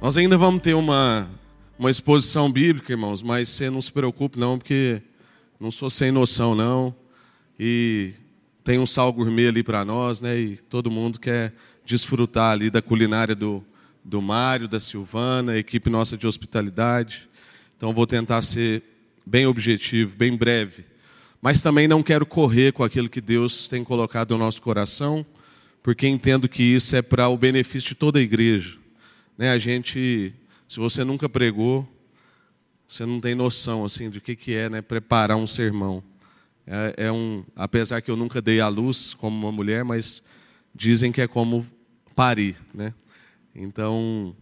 Nós ainda vamos ter uma, uma exposição bíblica, irmãos, mas você não se preocupe não, porque não sou sem noção não. E tem um sal gourmet ali para nós, né? E todo mundo quer desfrutar ali da culinária do, do Mário, da Silvana, a equipe nossa de hospitalidade. Então vou tentar ser bem objetivo, bem breve. Mas também não quero correr com aquilo que Deus tem colocado no nosso coração, porque entendo que isso é para o benefício de toda a igreja. Né? A gente, se você nunca pregou, você não tem noção assim de que, que é né, preparar um sermão. É, é um, apesar que eu nunca dei à luz como uma mulher, mas dizem que é como parir, né? Então,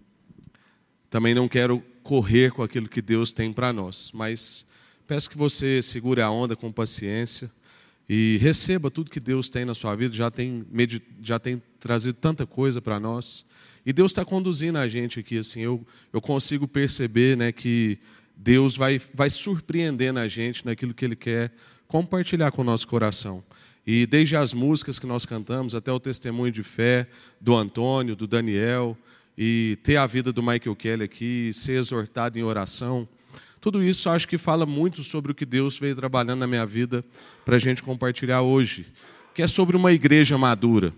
também não quero correr com aquilo que Deus tem para nós, mas peço que você segure a onda com paciência e receba tudo que Deus tem na sua vida. Já tem, já tem trazido tanta coisa para nós. E Deus está conduzindo a gente aqui, assim, eu, eu consigo perceber né, que Deus vai, vai surpreendendo a gente naquilo que Ele quer compartilhar com o nosso coração. E desde as músicas que nós cantamos até o testemunho de fé do Antônio, do Daniel, e ter a vida do Michael Kelly aqui, ser exortado em oração, tudo isso acho que fala muito sobre o que Deus veio trabalhando na minha vida para a gente compartilhar hoje, que é sobre uma igreja madura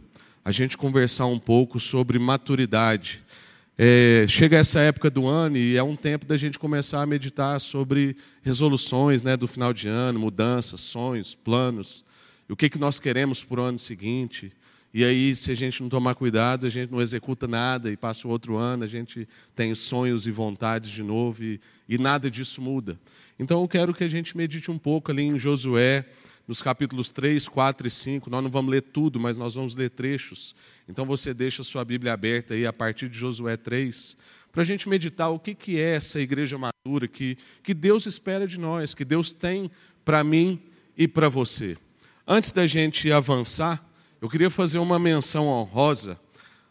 a gente conversar um pouco sobre maturidade. É, chega essa época do ano e é um tempo da gente começar a meditar sobre resoluções né, do final de ano, mudanças, sonhos, planos, o que, que nós queremos para o ano seguinte. E aí, se a gente não tomar cuidado, a gente não executa nada e passa o outro ano, a gente tem sonhos e vontades de novo e, e nada disso muda. Então, eu quero que a gente medite um pouco ali em Josué, nos capítulos 3, 4 e 5. Nós não vamos ler tudo, mas nós vamos ler trechos. Então você deixa a sua Bíblia aberta aí a partir de Josué 3, para a gente meditar o que, que é essa igreja madura que, que Deus espera de nós, que Deus tem para mim e para você. Antes da gente avançar, eu queria fazer uma menção honrosa.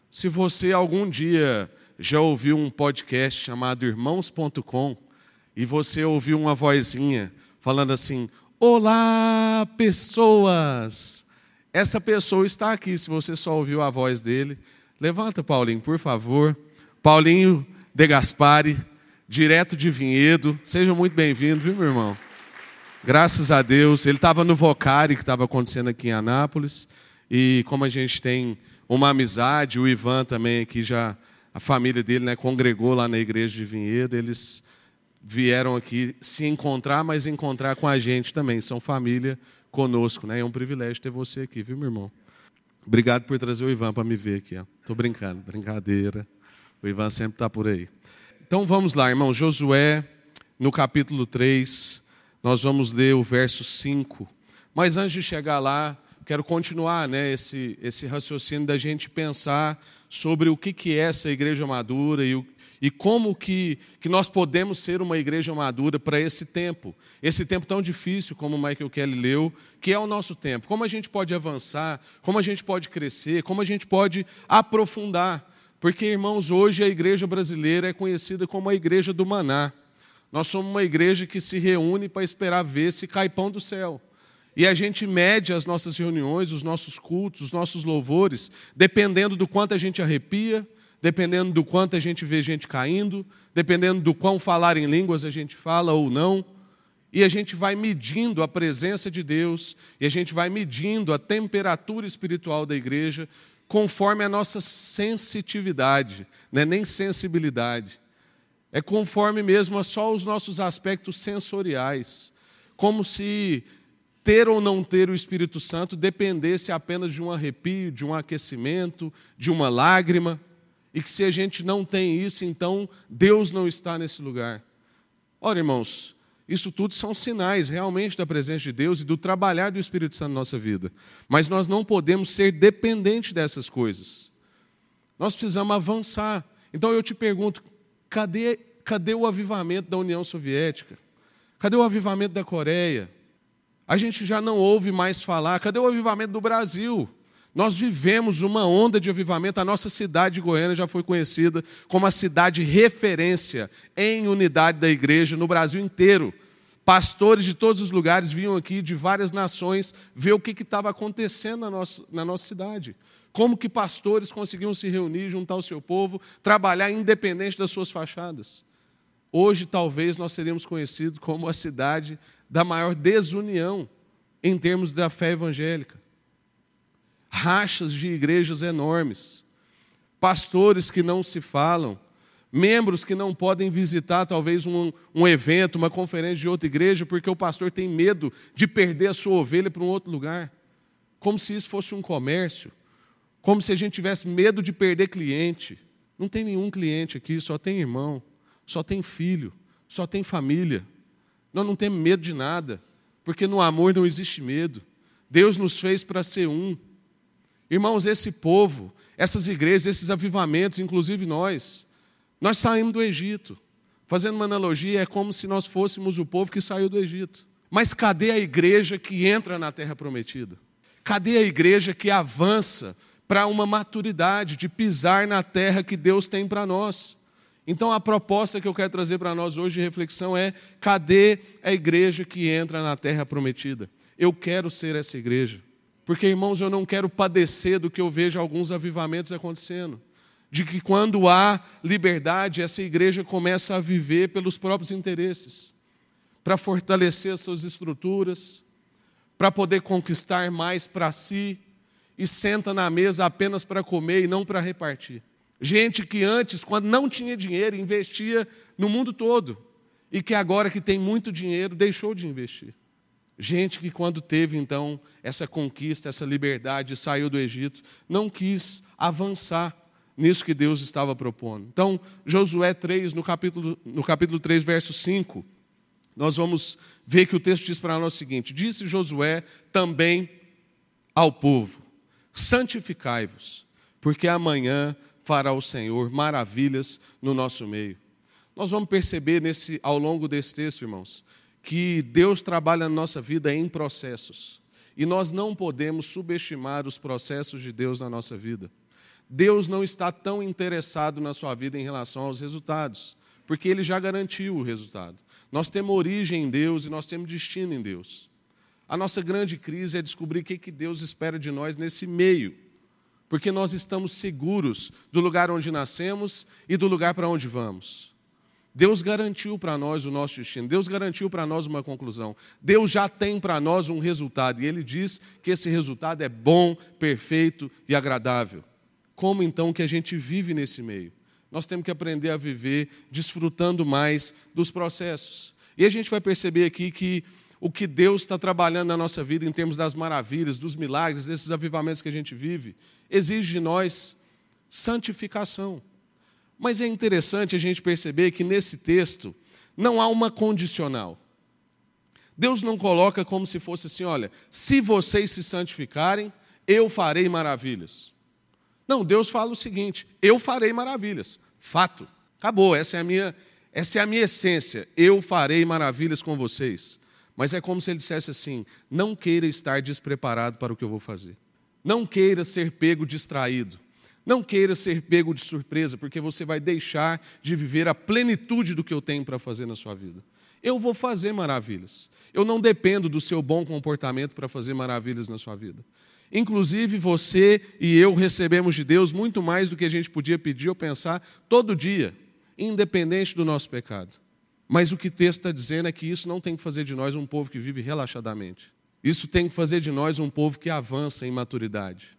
Se você algum dia já ouviu um podcast chamado Irmãos.com e você ouviu uma vozinha falando assim: Olá, pessoas! Essa pessoa está aqui, se você só ouviu a voz dele. Levanta, Paulinho, por favor. Paulinho de Gaspari, direto de Vinhedo. Seja muito bem-vindo, viu, meu irmão? Graças a Deus. Ele estava no Vocari, que estava acontecendo aqui em Anápolis. E como a gente tem uma amizade, o Ivan também aqui já, a família dele né, congregou lá na igreja de Vinhedo, eles vieram aqui se encontrar, mas encontrar com a gente também. São família conosco, né? É um privilégio ter você aqui, viu, meu irmão? Obrigado por trazer o Ivan para me ver aqui. Estou brincando, brincadeira. O Ivan sempre está por aí. Então vamos lá, irmão. Josué, no capítulo 3, nós vamos ler o verso 5. Mas antes de chegar lá, quero continuar né, esse, esse raciocínio da gente pensar sobre o que, que é essa igreja madura e o, e como que, que nós podemos ser uma igreja madura para esse tempo, esse tempo tão difícil como o Michael Kelly leu, que é o nosso tempo. Como a gente pode avançar, como a gente pode crescer, como a gente pode aprofundar. Porque, irmãos, hoje a igreja brasileira é conhecida como a igreja do maná. Nós somos uma igreja que se reúne para esperar ver se cai pão do céu. E a gente mede as nossas reuniões, os nossos cultos, os nossos louvores, dependendo do quanto a gente arrepia, dependendo do quanto a gente vê gente caindo, dependendo do quão falar em línguas a gente fala ou não. E a gente vai medindo a presença de Deus, e a gente vai medindo a temperatura espiritual da igreja conforme a nossa sensitividade, não é nem sensibilidade. É conforme mesmo a só os nossos aspectos sensoriais. Como se ter ou não ter o Espírito Santo dependesse apenas de um arrepio, de um aquecimento, de uma lágrima e que se a gente não tem isso, então Deus não está nesse lugar. Ora, irmãos, isso tudo são sinais realmente da presença de Deus e do trabalhar do Espírito Santo na nossa vida. Mas nós não podemos ser dependentes dessas coisas. Nós precisamos avançar. Então eu te pergunto, cadê, cadê o avivamento da União Soviética? Cadê o avivamento da Coreia? A gente já não ouve mais falar. Cadê o avivamento do Brasil? Nós vivemos uma onda de avivamento. A nossa cidade de Goiânia já foi conhecida como a cidade referência em unidade da igreja no Brasil inteiro. Pastores de todos os lugares vinham aqui, de várias nações, ver o que estava acontecendo na nossa, na nossa cidade. Como que pastores conseguiam se reunir, juntar o seu povo, trabalhar independente das suas fachadas. Hoje, talvez, nós seríamos conhecidos como a cidade da maior desunião em termos da fé evangélica. Rachas de igrejas enormes, pastores que não se falam, membros que não podem visitar talvez um, um evento, uma conferência de outra igreja, porque o pastor tem medo de perder a sua ovelha para um outro lugar. Como se isso fosse um comércio, como se a gente tivesse medo de perder cliente. Não tem nenhum cliente aqui, só tem irmão, só tem filho, só tem família. Nós não temos medo de nada, porque no amor não existe medo. Deus nos fez para ser um. Irmãos, esse povo, essas igrejas, esses avivamentos, inclusive nós, nós saímos do Egito. Fazendo uma analogia, é como se nós fôssemos o povo que saiu do Egito. Mas cadê a igreja que entra na terra prometida? Cadê a igreja que avança para uma maturidade de pisar na terra que Deus tem para nós? Então a proposta que eu quero trazer para nós hoje de reflexão é: cadê a igreja que entra na terra prometida? Eu quero ser essa igreja. Porque, irmãos, eu não quero padecer do que eu vejo alguns avivamentos acontecendo de que quando há liberdade, essa igreja começa a viver pelos próprios interesses, para fortalecer as suas estruturas, para poder conquistar mais para si, e senta na mesa apenas para comer e não para repartir. Gente que antes, quando não tinha dinheiro, investia no mundo todo, e que agora que tem muito dinheiro, deixou de investir. Gente que, quando teve então essa conquista, essa liberdade, saiu do Egito, não quis avançar nisso que Deus estava propondo. Então, Josué 3, no capítulo, no capítulo 3, verso 5, nós vamos ver que o texto diz para nós o seguinte: Disse Josué também ao povo: Santificai-vos, porque amanhã fará o Senhor maravilhas no nosso meio. Nós vamos perceber nesse, ao longo desse texto, irmãos, que Deus trabalha na nossa vida em processos. E nós não podemos subestimar os processos de Deus na nossa vida. Deus não está tão interessado na sua vida em relação aos resultados, porque Ele já garantiu o resultado. Nós temos origem em Deus e nós temos destino em Deus. A nossa grande crise é descobrir o que Deus espera de nós nesse meio, porque nós estamos seguros do lugar onde nascemos e do lugar para onde vamos. Deus garantiu para nós o nosso destino, Deus garantiu para nós uma conclusão. Deus já tem para nós um resultado e Ele diz que esse resultado é bom, perfeito e agradável. Como então que a gente vive nesse meio? Nós temos que aprender a viver desfrutando mais dos processos. E a gente vai perceber aqui que o que Deus está trabalhando na nossa vida em termos das maravilhas, dos milagres, desses avivamentos que a gente vive, exige de nós santificação. Mas é interessante a gente perceber que nesse texto não há uma condicional. Deus não coloca como se fosse assim: olha, se vocês se santificarem, eu farei maravilhas. Não, Deus fala o seguinte: eu farei maravilhas. Fato. Acabou, essa é a minha, essa é a minha essência. Eu farei maravilhas com vocês. Mas é como se ele dissesse assim: não queira estar despreparado para o que eu vou fazer. Não queira ser pego distraído. Não queira ser pego de surpresa, porque você vai deixar de viver a plenitude do que eu tenho para fazer na sua vida. Eu vou fazer maravilhas. Eu não dependo do seu bom comportamento para fazer maravilhas na sua vida. Inclusive, você e eu recebemos de Deus muito mais do que a gente podia pedir ou pensar todo dia, independente do nosso pecado. Mas o que o texto está dizendo é que isso não tem que fazer de nós um povo que vive relaxadamente. Isso tem que fazer de nós um povo que avança em maturidade,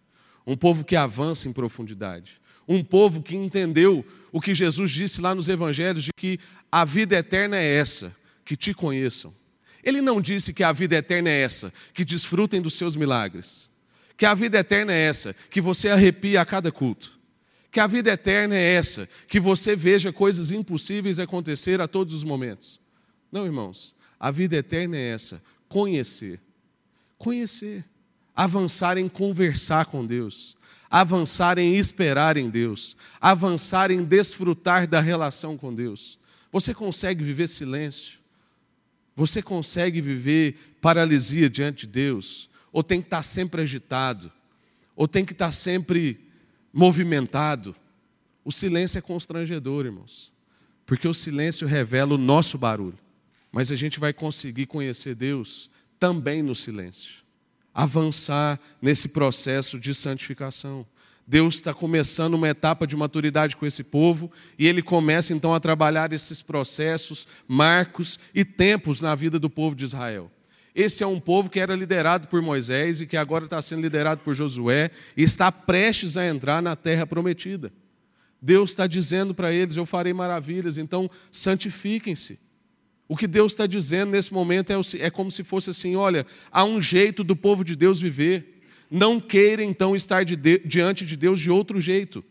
um povo que avança em profundidade, um povo que entendeu o que Jesus disse lá nos evangelhos de que a vida eterna é essa, que te conheçam. Ele não disse que a vida eterna é essa, que desfrutem dos seus milagres que a vida eterna é essa, que você arrepia a cada culto. Que a vida eterna é essa, que você veja coisas impossíveis acontecer a todos os momentos. Não, irmãos, a vida eterna é essa, conhecer. Conhecer. Avançar em conversar com Deus. Avançar em esperar em Deus. Avançar em desfrutar da relação com Deus. Você consegue viver silêncio? Você consegue viver paralisia diante de Deus? ou tem que estar sempre agitado, ou tem que estar sempre movimentado. O silêncio é constrangedor, irmãos, porque o silêncio revela o nosso barulho. mas a gente vai conseguir conhecer Deus também no silêncio. Avançar nesse processo de santificação. Deus está começando uma etapa de maturidade com esse povo e ele começa então a trabalhar esses processos, marcos e tempos na vida do povo de Israel. Esse é um povo que era liderado por Moisés e que agora está sendo liderado por Josué e está prestes a entrar na terra prometida. Deus está dizendo para eles: Eu farei maravilhas, então santifiquem-se. O que Deus está dizendo nesse momento é, é como se fosse assim: olha, há um jeito do povo de Deus viver. Não queira então estar de diante de Deus de outro jeito.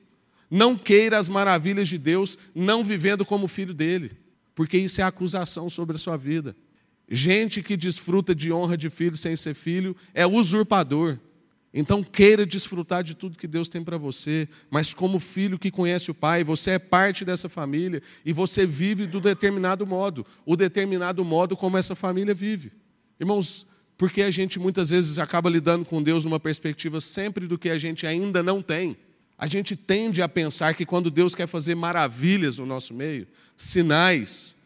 Não queira as maravilhas de Deus não vivendo como filho dele, porque isso é acusação sobre a sua vida. Gente que desfruta de honra de filho sem ser filho é usurpador. Então queira desfrutar de tudo que Deus tem para você, mas como filho que conhece o Pai, você é parte dessa família e você vive do determinado modo, o determinado modo como essa família vive. Irmãos, porque a gente muitas vezes acaba lidando com Deus numa perspectiva sempre do que a gente ainda não tem. A gente tende a pensar que quando Deus quer fazer maravilhas no nosso meio, sinais,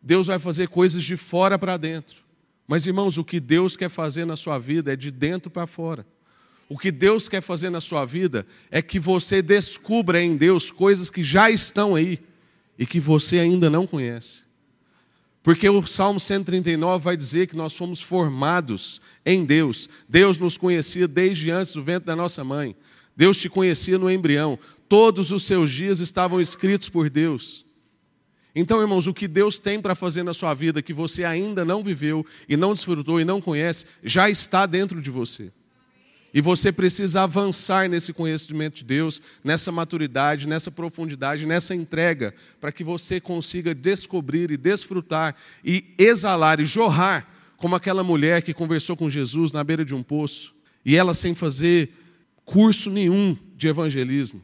Deus vai fazer coisas de fora para dentro. Mas, irmãos, o que Deus quer fazer na sua vida é de dentro para fora. O que Deus quer fazer na sua vida é que você descubra em Deus coisas que já estão aí e que você ainda não conhece. Porque o Salmo 139 vai dizer que nós fomos formados em Deus. Deus nos conhecia desde antes do ventre da nossa mãe. Deus te conhecia no embrião. Todos os seus dias estavam escritos por Deus. Então, irmãos, o que Deus tem para fazer na sua vida que você ainda não viveu e não desfrutou e não conhece, já está dentro de você. E você precisa avançar nesse conhecimento de Deus, nessa maturidade, nessa profundidade, nessa entrega, para que você consiga descobrir e desfrutar e exalar e jorrar, como aquela mulher que conversou com Jesus na beira de um poço, e ela sem fazer curso nenhum de evangelismo,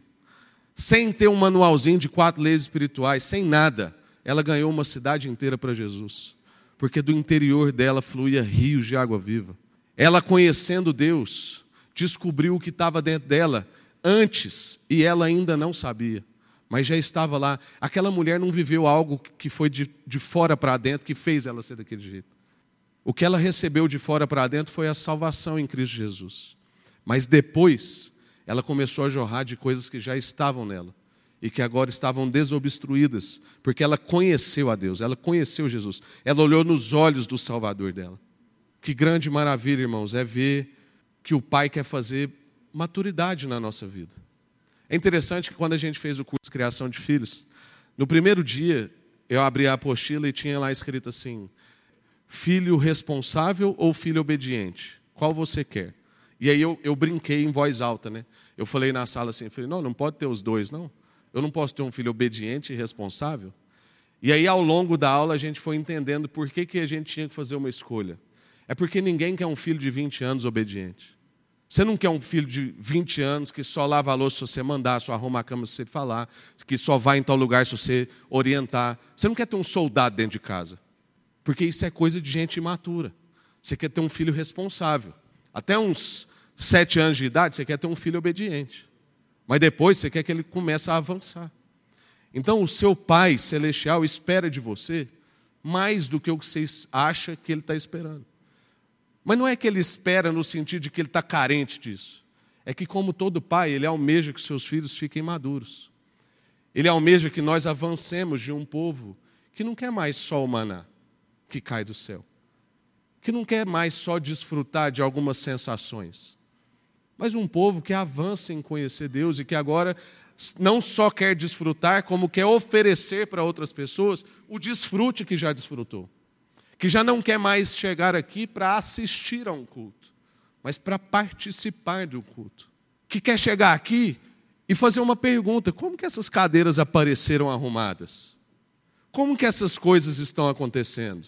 sem ter um manualzinho de quatro leis espirituais, sem nada, ela ganhou uma cidade inteira para Jesus, porque do interior dela fluía rios de água viva. Ela conhecendo Deus, descobriu o que estava dentro dela antes e ela ainda não sabia, mas já estava lá. Aquela mulher não viveu algo que foi de, de fora para dentro que fez ela ser daquele jeito. O que ela recebeu de fora para dentro foi a salvação em Cristo Jesus. Mas depois, ela começou a jorrar de coisas que já estavam nela e que agora estavam desobstruídas, porque ela conheceu a Deus, ela conheceu Jesus, ela olhou nos olhos do Salvador dela. Que grande maravilha, irmãos, é ver que o Pai quer fazer maturidade na nossa vida. É interessante que quando a gente fez o curso de criação de filhos, no primeiro dia eu abri a apostila e tinha lá escrito assim: filho responsável ou filho obediente? Qual você quer? E aí eu, eu brinquei em voz alta, né? Eu falei na sala assim, falei, não, não pode ter os dois, não. Eu não posso ter um filho obediente e responsável. E aí, ao longo da aula, a gente foi entendendo por que, que a gente tinha que fazer uma escolha. É porque ninguém quer um filho de 20 anos obediente. Você não quer um filho de 20 anos que só lava a louça se você mandar, só arruma a cama se você falar, que só vai em tal lugar se você orientar. Você não quer ter um soldado dentro de casa. Porque isso é coisa de gente imatura. Você quer ter um filho responsável. Até uns sete anos de idade, você quer ter um filho obediente. Mas depois você quer que ele comece a avançar. Então o seu Pai Celestial espera de você mais do que o que você acha que ele está esperando. Mas não é que ele espera no sentido de que ele está carente disso. É que, como todo pai, ele almeja que seus filhos fiquem maduros. Ele almeja que nós avancemos de um povo que não quer mais só o maná que cai do céu, que não quer mais só desfrutar de algumas sensações, mas um povo que avança em conhecer Deus e que agora não só quer desfrutar, como quer oferecer para outras pessoas o desfrute que já desfrutou que já não quer mais chegar aqui para assistir a um culto, mas para participar do culto, que quer chegar aqui e fazer uma pergunta: como que essas cadeiras apareceram arrumadas? Como que essas coisas estão acontecendo?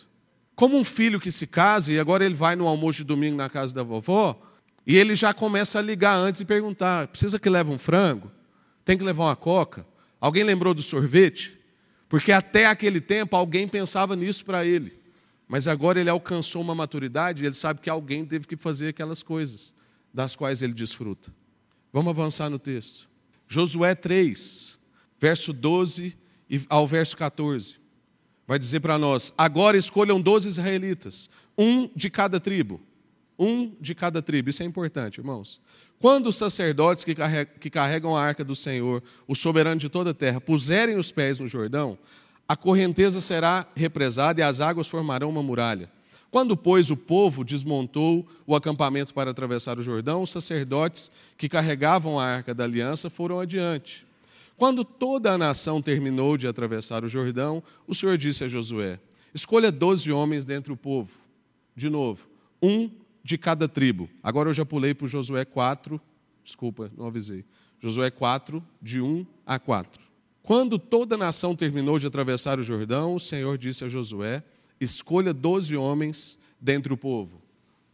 Como um filho que se casa e agora ele vai no almoço de domingo na casa da vovó e ele já começa a ligar antes e perguntar: precisa que leve um frango? Tem que levar uma coca? Alguém lembrou do sorvete? Porque até aquele tempo alguém pensava nisso para ele. Mas agora ele alcançou uma maturidade e ele sabe que alguém teve que fazer aquelas coisas das quais ele desfruta. Vamos avançar no texto. Josué 3, verso 12 ao verso 14. vai dizer para nós: agora escolham 12 israelitas, um de cada tribo. Um de cada tribo, isso é importante, irmãos. Quando os sacerdotes que carregam a arca do Senhor, o soberano de toda a terra, puserem os pés no Jordão, a correnteza será represada e as águas formarão uma muralha. Quando, pois, o povo desmontou o acampamento para atravessar o Jordão, os sacerdotes que carregavam a arca da aliança foram adiante. Quando toda a nação terminou de atravessar o Jordão, o Senhor disse a Josué: Escolha doze homens dentre o povo. De novo, um de cada tribo. Agora eu já pulei para Josué 4, desculpa, não avisei. Josué 4, de 1 a 4. Quando toda a nação terminou de atravessar o Jordão, o Senhor disse a Josué: Escolha doze homens dentre o povo,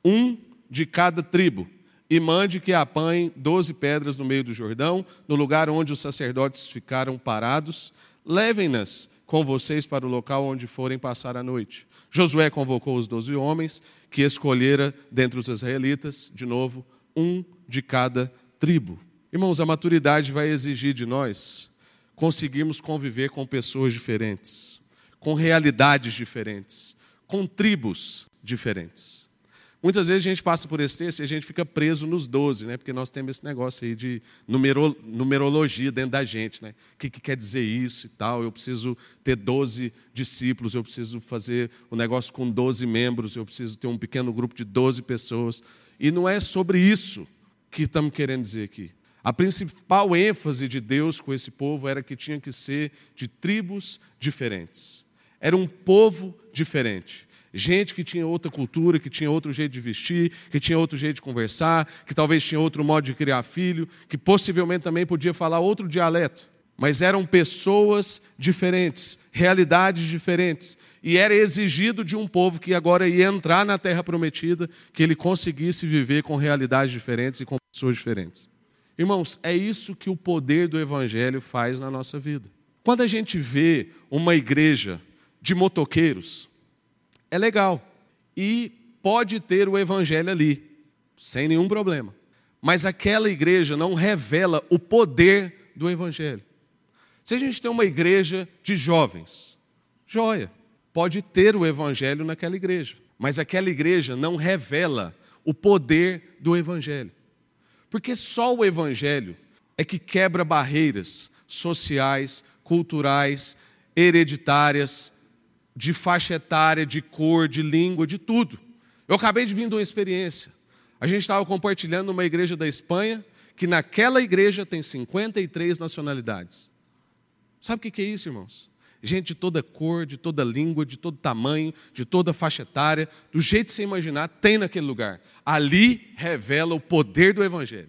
um de cada tribo, e mande que apanhem doze pedras no meio do Jordão, no lugar onde os sacerdotes ficaram parados. Levem-nas com vocês para o local onde forem passar a noite. Josué convocou os doze homens que escolhera dentre os israelitas, de novo, um de cada tribo. Irmãos, a maturidade vai exigir de nós conseguirmos conviver com pessoas diferentes, com realidades diferentes, com tribos diferentes. Muitas vezes a gente passa por esse texto e a gente fica preso nos 12, né? porque nós temos esse negócio aí de numero, numerologia dentro da gente. Né? O que, que, quer dizer isso e tal? Eu preciso ter 12 discípulos, eu preciso fazer o um negócio com 12 membros, eu preciso ter um pequeno grupo de 12 pessoas. E não é sobre isso que estamos querendo dizer aqui. A principal ênfase de Deus com esse povo era que tinha que ser de tribos diferentes. Era um povo diferente. Gente que tinha outra cultura, que tinha outro jeito de vestir, que tinha outro jeito de conversar, que talvez tinha outro modo de criar filho, que possivelmente também podia falar outro dialeto. Mas eram pessoas diferentes, realidades diferentes. E era exigido de um povo que agora ia entrar na terra prometida que ele conseguisse viver com realidades diferentes e com pessoas diferentes. Irmãos, é isso que o poder do Evangelho faz na nossa vida. Quando a gente vê uma igreja de motoqueiros, é legal. E pode ter o Evangelho ali, sem nenhum problema. Mas aquela igreja não revela o poder do Evangelho. Se a gente tem uma igreja de jovens, joia, pode ter o Evangelho naquela igreja. Mas aquela igreja não revela o poder do Evangelho. Porque só o Evangelho é que quebra barreiras sociais, culturais, hereditárias, de faixa etária, de cor, de língua, de tudo. Eu acabei de vir de uma experiência. A gente estava compartilhando numa igreja da Espanha, que naquela igreja tem 53 nacionalidades. Sabe o que é isso, irmãos? Gente de toda cor, de toda língua, de todo tamanho, de toda faixa etária, do jeito de se imaginar, tem naquele lugar. Ali revela o poder do Evangelho.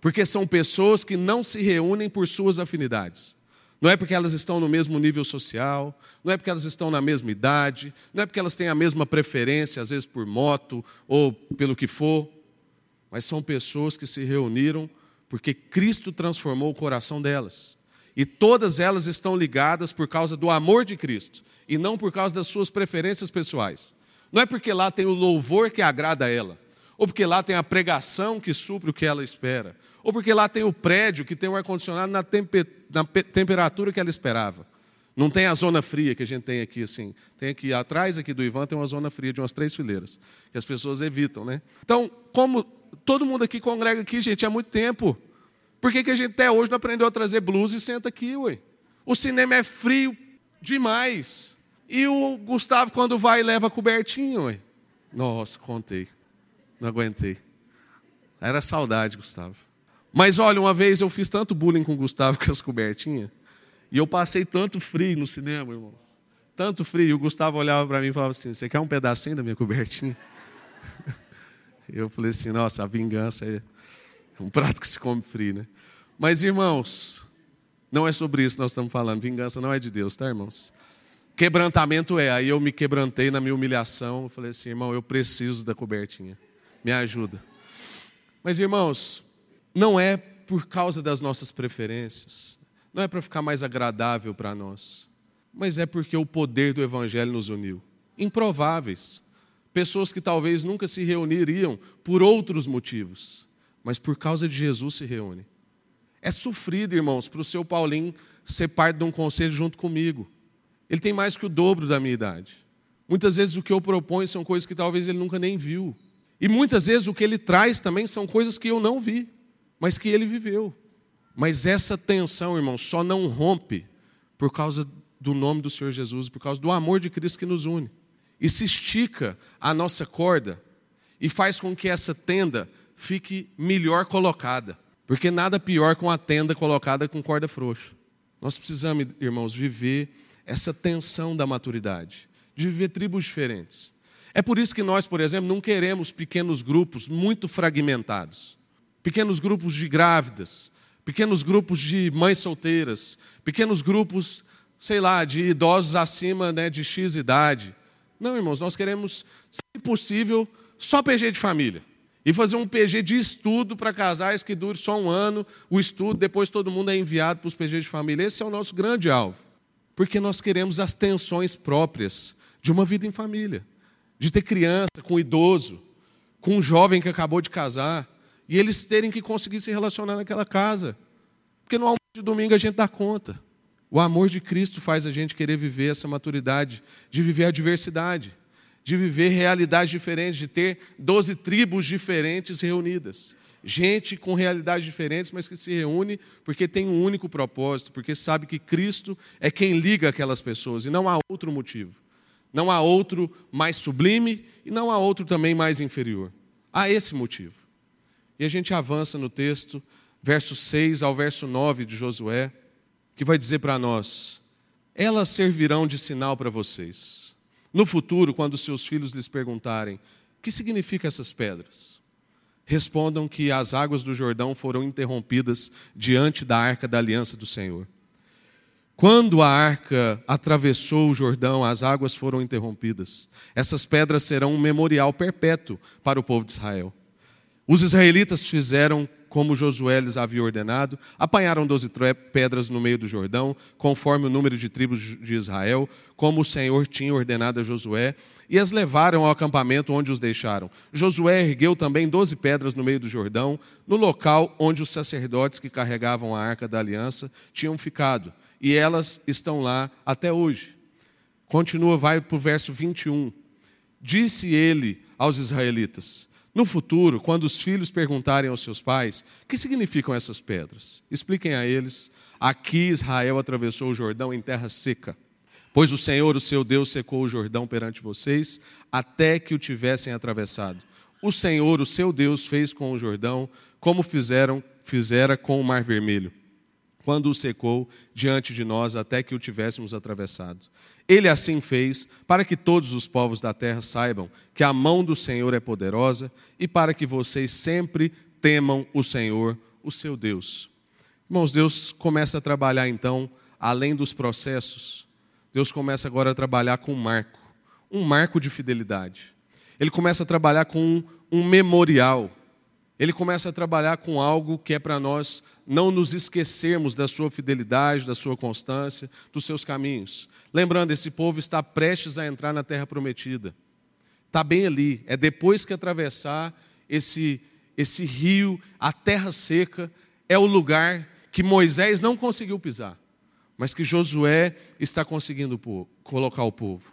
Porque são pessoas que não se reúnem por suas afinidades. Não é porque elas estão no mesmo nível social, não é porque elas estão na mesma idade, não é porque elas têm a mesma preferência, às vezes por moto ou pelo que for, mas são pessoas que se reuniram porque Cristo transformou o coração delas. E todas elas estão ligadas por causa do amor de Cristo e não por causa das suas preferências pessoais. Não é porque lá tem o louvor que agrada a ela, ou porque lá tem a pregação que supre o que ela espera, ou porque lá tem o prédio que tem o ar-condicionado na, tempe, na temperatura que ela esperava. Não tem a zona fria que a gente tem aqui, assim. Tem aqui atrás aqui do Ivan tem uma zona fria de umas três fileiras, que as pessoas evitam, né? Então, como todo mundo aqui congrega aqui, gente, há muito tempo, por que, que a gente até hoje não aprendeu a trazer blusa e senta aqui, ué? O cinema é frio demais. E o Gustavo, quando vai, leva cobertinho, ué. Nossa, contei. Não aguentei. Era saudade, Gustavo. Mas olha, uma vez eu fiz tanto bullying com o Gustavo com as cobertinhas, e eu passei tanto frio no cinema, irmão. Tanto frio. E o Gustavo olhava para mim e falava assim: Você quer um pedacinho da minha cobertinha? Eu falei assim: Nossa, a vingança é um prato que se come frio, né? Mas, irmãos, não é sobre isso que nós estamos falando. Vingança não é de Deus, tá, irmãos? Quebrantamento é. Aí eu me quebrantei na minha humilhação. Eu falei assim, irmão, eu preciso da cobertinha. Me ajuda. Mas, irmãos, não é por causa das nossas preferências. Não é para ficar mais agradável para nós. Mas é porque o poder do Evangelho nos uniu. Improváveis. Pessoas que talvez nunca se reuniriam por outros motivos mas por causa de Jesus se reúne. É sofrido, irmãos, para o seu Paulinho ser parte de um conselho junto comigo. Ele tem mais que o dobro da minha idade. Muitas vezes o que eu proponho são coisas que talvez ele nunca nem viu. E muitas vezes o que ele traz também são coisas que eu não vi, mas que ele viveu. Mas essa tensão, irmão, só não rompe por causa do nome do Senhor Jesus, por causa do amor de Cristo que nos une. E se estica a nossa corda e faz com que essa tenda fique melhor colocada. Porque nada pior que uma tenda colocada com corda frouxa. Nós precisamos, irmãos, viver essa tensão da maturidade, de viver tribos diferentes. É por isso que nós, por exemplo, não queremos pequenos grupos muito fragmentados. Pequenos grupos de grávidas, pequenos grupos de mães solteiras, pequenos grupos, sei lá, de idosos acima né, de X idade. Não, irmãos, nós queremos, se possível, só PG de família. E fazer um PG de estudo para casais que dure só um ano, o estudo, depois todo mundo é enviado para os PG de família. Esse é o nosso grande alvo. Porque nós queremos as tensões próprias de uma vida em família. De ter criança com idoso, com um jovem que acabou de casar, e eles terem que conseguir se relacionar naquela casa. Porque no almoço de domingo a gente dá conta. O amor de Cristo faz a gente querer viver essa maturidade, de viver a diversidade de viver realidades diferentes, de ter 12 tribos diferentes reunidas. Gente com realidades diferentes, mas que se reúne porque tem um único propósito, porque sabe que Cristo é quem liga aquelas pessoas e não há outro motivo. Não há outro mais sublime e não há outro também mais inferior. Há esse motivo. E a gente avança no texto, verso 6 ao verso 9 de Josué, que vai dizer para nós: Elas servirão de sinal para vocês no futuro, quando seus filhos lhes perguntarem: o que significam essas pedras? Respondam que as águas do Jordão foram interrompidas diante da arca da aliança do Senhor. Quando a arca atravessou o Jordão, as águas foram interrompidas. Essas pedras serão um memorial perpétuo para o povo de Israel. Os israelitas fizeram como Josué lhes havia ordenado, apanharam doze pedras no meio do Jordão, conforme o número de tribos de Israel, como o Senhor tinha ordenado a Josué, e as levaram ao acampamento onde os deixaram. Josué ergueu também doze pedras no meio do Jordão, no local onde os sacerdotes que carregavam a arca da aliança tinham ficado, e elas estão lá até hoje. Continua, vai para o verso 21. Disse ele aos israelitas: no futuro, quando os filhos perguntarem aos seus pais: o que significam essas pedras? Expliquem a eles: aqui Israel atravessou o Jordão em terra seca. Pois o Senhor, o seu Deus, secou o Jordão perante vocês, até que o tivessem atravessado. O Senhor, o seu Deus, fez com o Jordão como fizeram, fizera com o Mar Vermelho, quando o secou diante de nós até que o tivéssemos atravessado. Ele assim fez para que todos os povos da terra saibam que a mão do Senhor é poderosa e para que vocês sempre temam o Senhor, o seu Deus. Irmãos, Deus começa a trabalhar então, além dos processos, Deus começa agora a trabalhar com um marco, um marco de fidelidade. Ele começa a trabalhar com um, um memorial. Ele começa a trabalhar com algo que é para nós não nos esquecermos da sua fidelidade, da sua constância, dos seus caminhos. Lembrando, esse povo está prestes a entrar na terra prometida. Está bem ali. É depois que atravessar esse, esse rio, a terra seca, é o lugar que Moisés não conseguiu pisar, mas que Josué está conseguindo colocar o povo.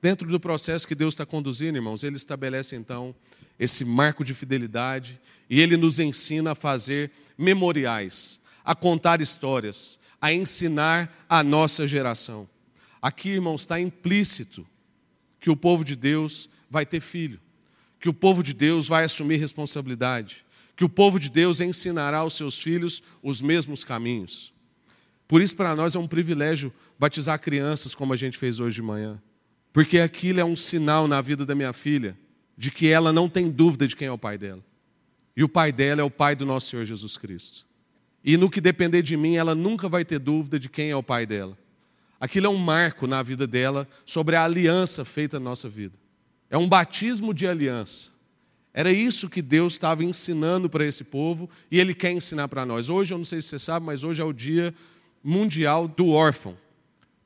Dentro do processo que Deus está conduzindo, irmãos, ele estabelece então esse marco de fidelidade e ele nos ensina a fazer memoriais, a contar histórias, a ensinar a nossa geração. Aqui, irmãos, está implícito que o povo de Deus vai ter filho, que o povo de Deus vai assumir responsabilidade, que o povo de Deus ensinará aos seus filhos os mesmos caminhos. Por isso, para nós é um privilégio batizar crianças como a gente fez hoje de manhã, porque aquilo é um sinal na vida da minha filha de que ela não tem dúvida de quem é o pai dela. E o pai dela é o pai do nosso Senhor Jesus Cristo. E no que depender de mim, ela nunca vai ter dúvida de quem é o pai dela. Aquilo é um marco na vida dela sobre a aliança feita na nossa vida. É um batismo de aliança. Era isso que Deus estava ensinando para esse povo e Ele quer ensinar para nós. Hoje, eu não sei se você sabe, mas hoje é o Dia Mundial do Órfão.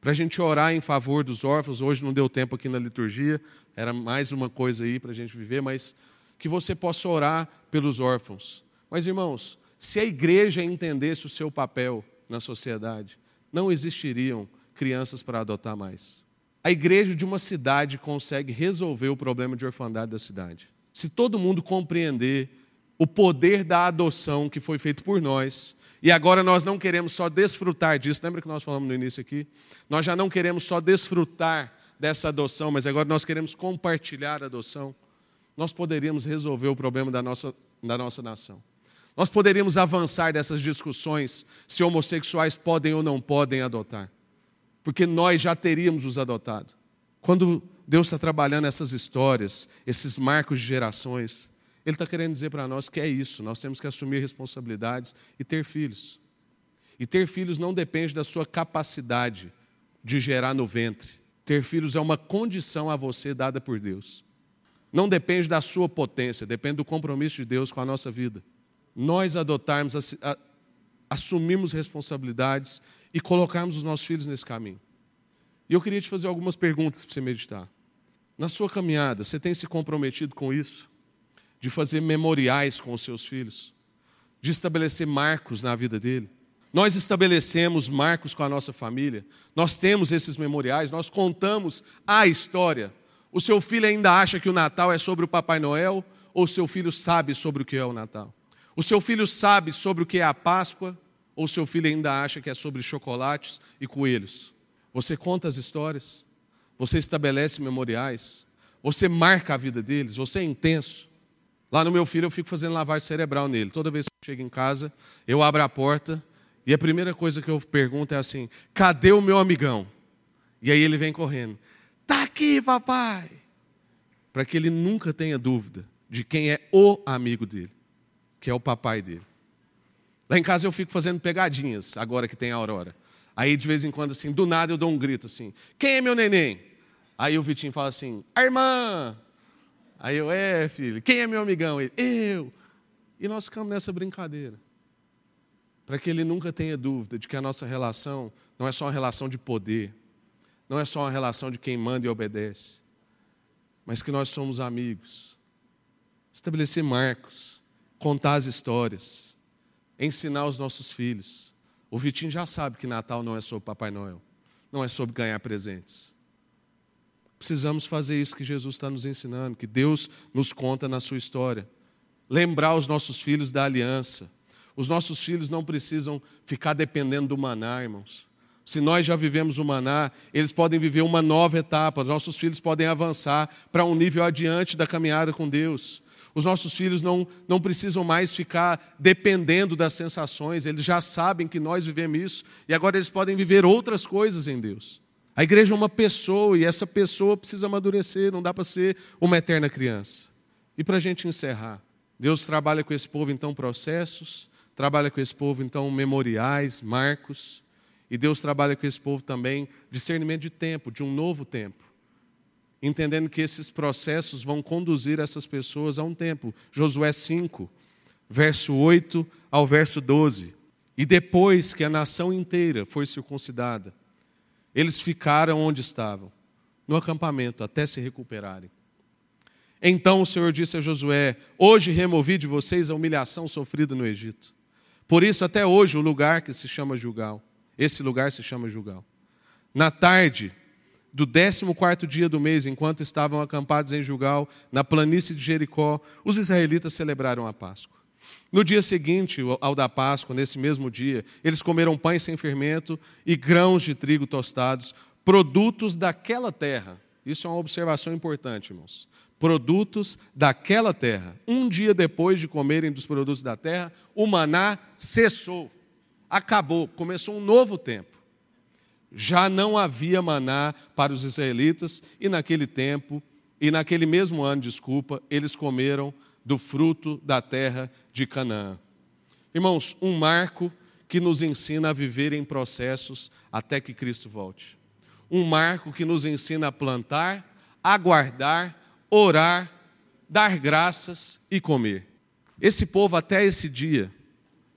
Para a gente orar em favor dos órfãos. Hoje não deu tempo aqui na liturgia, era mais uma coisa aí para a gente viver, mas que você possa orar pelos órfãos. Mas, irmãos, se a igreja entendesse o seu papel na sociedade, não existiriam crianças para adotar mais. A igreja de uma cidade consegue resolver o problema de orfandade da cidade. Se todo mundo compreender o poder da adoção que foi feito por nós, e agora nós não queremos só desfrutar disso, lembra que nós falamos no início aqui? Nós já não queremos só desfrutar dessa adoção, mas agora nós queremos compartilhar a adoção. Nós poderíamos resolver o problema da nossa, da nossa nação. Nós poderíamos avançar dessas discussões se homossexuais podem ou não podem adotar, porque nós já teríamos os adotado. Quando Deus está trabalhando essas histórias, esses marcos de gerações, Ele está querendo dizer para nós que é isso, nós temos que assumir responsabilidades e ter filhos. E ter filhos não depende da sua capacidade de gerar no ventre. Ter filhos é uma condição a você dada por Deus. Não depende da sua potência, depende do compromisso de Deus com a nossa vida nós adotarmos, assumirmos responsabilidades e colocarmos os nossos filhos nesse caminho. E eu queria te fazer algumas perguntas para você meditar. Na sua caminhada, você tem se comprometido com isso? De fazer memoriais com os seus filhos? De estabelecer marcos na vida dele? Nós estabelecemos marcos com a nossa família, nós temos esses memoriais, nós contamos a história. O seu filho ainda acha que o Natal é sobre o Papai Noel ou o seu filho sabe sobre o que é o Natal? O seu filho sabe sobre o que é a Páscoa, ou seu filho ainda acha que é sobre chocolates e coelhos? Você conta as histórias, você estabelece memoriais, você marca a vida deles, você é intenso. Lá no meu filho eu fico fazendo lavagem cerebral nele. Toda vez que eu chego em casa, eu abro a porta e a primeira coisa que eu pergunto é assim: cadê o meu amigão? E aí ele vem correndo: tá aqui, papai! Para que ele nunca tenha dúvida de quem é o amigo dele que é o papai dele. Lá em casa eu fico fazendo pegadinhas, agora que tem a Aurora. Aí de vez em quando, assim, do nada eu dou um grito assim: Quem é meu neném? Aí o Vitinho fala assim: A irmã. Aí eu, é, filho, quem é meu amigão? Ele, eu. E nós ficamos nessa brincadeira. Para que ele nunca tenha dúvida de que a nossa relação não é só uma relação de poder, não é só uma relação de quem manda e obedece, mas que nós somos amigos. Estabelecer marcos contar as histórias, ensinar os nossos filhos. O Vitinho já sabe que Natal não é sobre Papai Noel, não é sobre ganhar presentes. Precisamos fazer isso que Jesus está nos ensinando, que Deus nos conta na sua história. Lembrar os nossos filhos da aliança. Os nossos filhos não precisam ficar dependendo do maná, irmãos. Se nós já vivemos o maná, eles podem viver uma nova etapa. Os nossos filhos podem avançar para um nível adiante da caminhada com Deus. Os nossos filhos não, não precisam mais ficar dependendo das sensações, eles já sabem que nós vivemos isso e agora eles podem viver outras coisas em Deus. A igreja é uma pessoa e essa pessoa precisa amadurecer, não dá para ser uma eterna criança. E para a gente encerrar, Deus trabalha com esse povo então processos, trabalha com esse povo então memoriais, marcos, e Deus trabalha com esse povo também discernimento de tempo, de um novo tempo entendendo que esses processos vão conduzir essas pessoas a um tempo. Josué 5, verso 8 ao verso 12. E depois que a nação inteira foi circuncidada, eles ficaram onde estavam, no acampamento, até se recuperarem. Então o Senhor disse a Josué: Hoje removi de vocês a humilhação sofrida no Egito. Por isso, até hoje, o lugar que se chama Jugal, esse lugar se chama Jugal. Na tarde, do 14 dia do mês, enquanto estavam acampados em Jugal, na planície de Jericó, os israelitas celebraram a Páscoa. No dia seguinte ao da Páscoa, nesse mesmo dia, eles comeram pães sem fermento e grãos de trigo tostados, produtos daquela terra. Isso é uma observação importante, irmãos. Produtos daquela terra. Um dia depois de comerem dos produtos da terra, o maná cessou, acabou, começou um novo tempo já não havia maná para os israelitas, e naquele tempo, e naquele mesmo ano, desculpa, eles comeram do fruto da terra de Canaã. Irmãos, um marco que nos ensina a viver em processos até que Cristo volte. Um marco que nos ensina a plantar, aguardar, orar, dar graças e comer. Esse povo, até esse dia,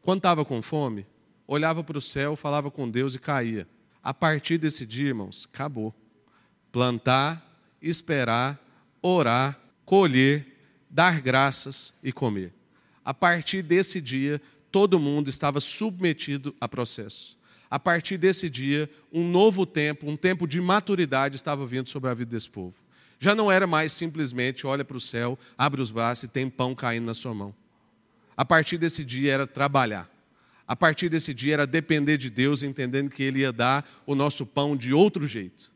quando estava com fome, olhava para o céu, falava com Deus e caía. A partir desse dia, irmãos, acabou. Plantar, esperar, orar, colher, dar graças e comer. A partir desse dia, todo mundo estava submetido a processo. a partir desse dia, um novo tempo, um tempo de maturidade estava vindo sobre a vida desse povo. Já não era mais simplesmente olha para o céu, abre os braços e tem pão caindo na sua mão. A partir desse dia era trabalhar. A partir desse dia era depender de Deus, entendendo que Ele ia dar o nosso pão de outro jeito.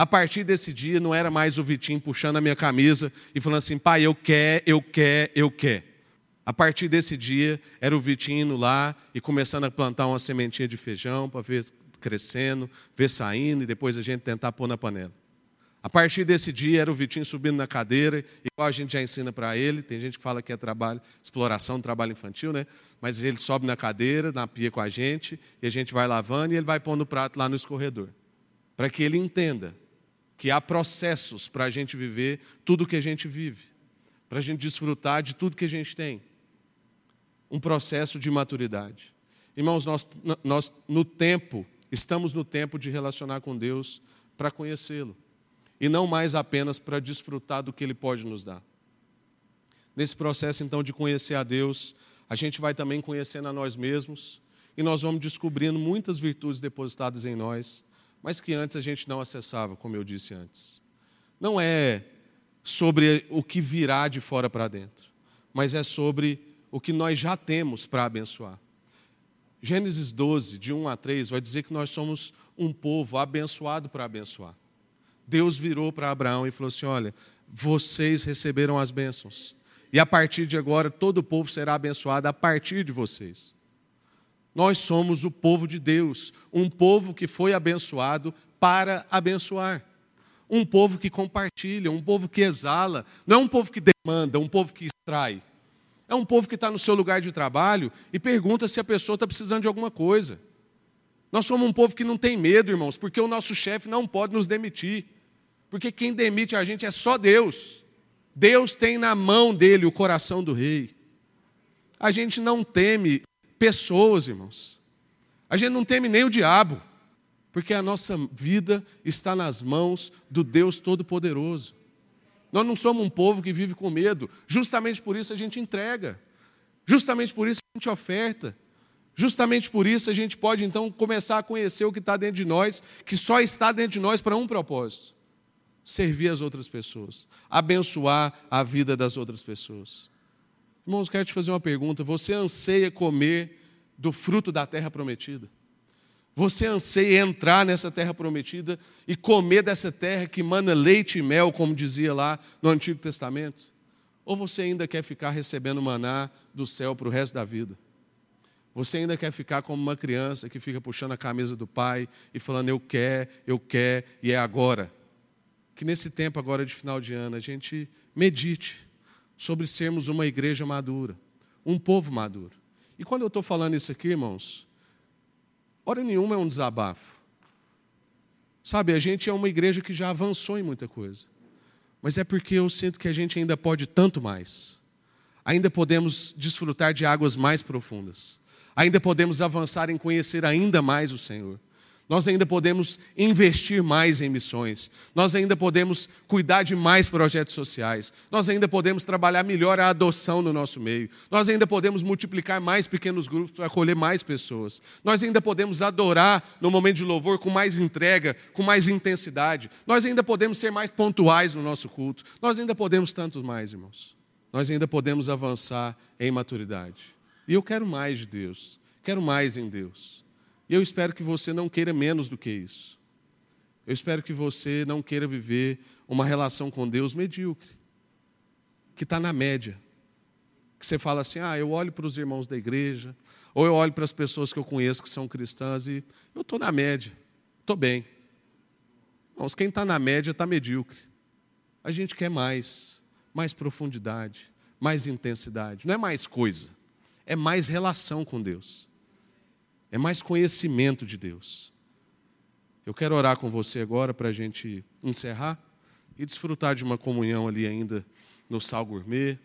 A partir desse dia não era mais o Vitinho puxando a minha camisa e falando assim, pai, eu quero, eu quero, eu quero. A partir desse dia era o Vitinho lá e começando a plantar uma sementinha de feijão para ver crescendo, ver saindo e depois a gente tentar pôr na panela. A partir desse dia era o Vitinho subindo na cadeira, igual a gente já ensina para ele. Tem gente que fala que é trabalho, exploração, trabalho infantil, né? Mas ele sobe na cadeira, na pia com a gente, e a gente vai lavando e ele vai pondo o prato lá no escorredor. Para que ele entenda que há processos para a gente viver tudo que a gente vive, para a gente desfrutar de tudo que a gente tem. Um processo de maturidade. Irmãos, nós, nós no tempo, estamos no tempo de relacionar com Deus para conhecê-lo e não mais apenas para desfrutar do que Ele pode nos dar. Nesse processo, então, de conhecer a Deus, a gente vai também conhecendo a nós mesmos e nós vamos descobrindo muitas virtudes depositadas em nós, mas que antes a gente não acessava, como eu disse antes. Não é sobre o que virá de fora para dentro, mas é sobre o que nós já temos para abençoar. Gênesis 12, de 1 a 3, vai dizer que nós somos um povo abençoado para abençoar. Deus virou para Abraão e falou assim: Olha, vocês receberam as bênçãos. E a partir de agora, todo o povo será abençoado a partir de vocês. Nós somos o povo de Deus, um povo que foi abençoado para abençoar. Um povo que compartilha, um povo que exala, não é um povo que demanda, um povo que extrai. É um povo que está no seu lugar de trabalho e pergunta se a pessoa está precisando de alguma coisa. Nós somos um povo que não tem medo, irmãos, porque o nosso chefe não pode nos demitir. Porque quem demite a gente é só Deus. Deus tem na mão dele o coração do rei. A gente não teme pessoas, irmãos. A gente não teme nem o diabo, porque a nossa vida está nas mãos do Deus Todo-Poderoso. Nós não somos um povo que vive com medo, justamente por isso a gente entrega, justamente por isso a gente oferta, justamente por isso a gente pode então começar a conhecer o que está dentro de nós, que só está dentro de nós para um propósito servir as outras pessoas, abençoar a vida das outras pessoas. Irmãos, quero te fazer uma pergunta: você anseia comer do fruto da terra prometida? Você anseia entrar nessa terra prometida e comer dessa terra que mana leite e mel, como dizia lá no Antigo Testamento? Ou você ainda quer ficar recebendo maná do céu para o resto da vida? Você ainda quer ficar como uma criança que fica puxando a camisa do pai e falando eu quero, eu quero e é agora? que nesse tempo agora de final de ano a gente medite sobre sermos uma igreja madura, um povo maduro. E quando eu estou falando isso aqui, irmãos, hora nenhuma é um desabafo. Sabe, a gente é uma igreja que já avançou em muita coisa. Mas é porque eu sinto que a gente ainda pode tanto mais. Ainda podemos desfrutar de águas mais profundas. Ainda podemos avançar em conhecer ainda mais o Senhor. Nós ainda podemos investir mais em missões. Nós ainda podemos cuidar de mais projetos sociais. Nós ainda podemos trabalhar melhor a adoção no nosso meio. Nós ainda podemos multiplicar mais pequenos grupos para acolher mais pessoas. Nós ainda podemos adorar no momento de louvor com mais entrega, com mais intensidade. Nós ainda podemos ser mais pontuais no nosso culto. Nós ainda podemos tanto mais, irmãos. Nós ainda podemos avançar em maturidade. E eu quero mais de Deus. Quero mais em Deus. E eu espero que você não queira menos do que isso. Eu espero que você não queira viver uma relação com Deus medíocre, que está na média. Que você fala assim: ah, eu olho para os irmãos da igreja, ou eu olho para as pessoas que eu conheço que são cristãs e eu estou na média, estou bem. Irmãos, quem está na média está medíocre. A gente quer mais, mais profundidade, mais intensidade. Não é mais coisa, é mais relação com Deus é mais conhecimento de Deus. Eu quero orar com você agora para a gente encerrar e desfrutar de uma comunhão ali ainda no Sal Gourmet,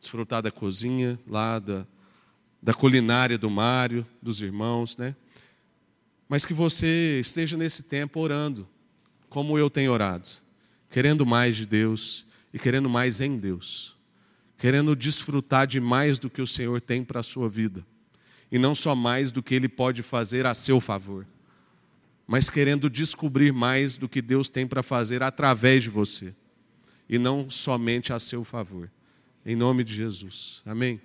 desfrutar da cozinha lá, da, da culinária do Mário, dos irmãos, né? Mas que você esteja nesse tempo orando, como eu tenho orado, querendo mais de Deus e querendo mais em Deus, querendo desfrutar de mais do que o Senhor tem para a sua vida e não só mais do que Ele pode fazer a seu favor, mas querendo descobrir mais do que Deus tem para fazer através de você, e não somente a seu favor. Em nome de Jesus. Amém.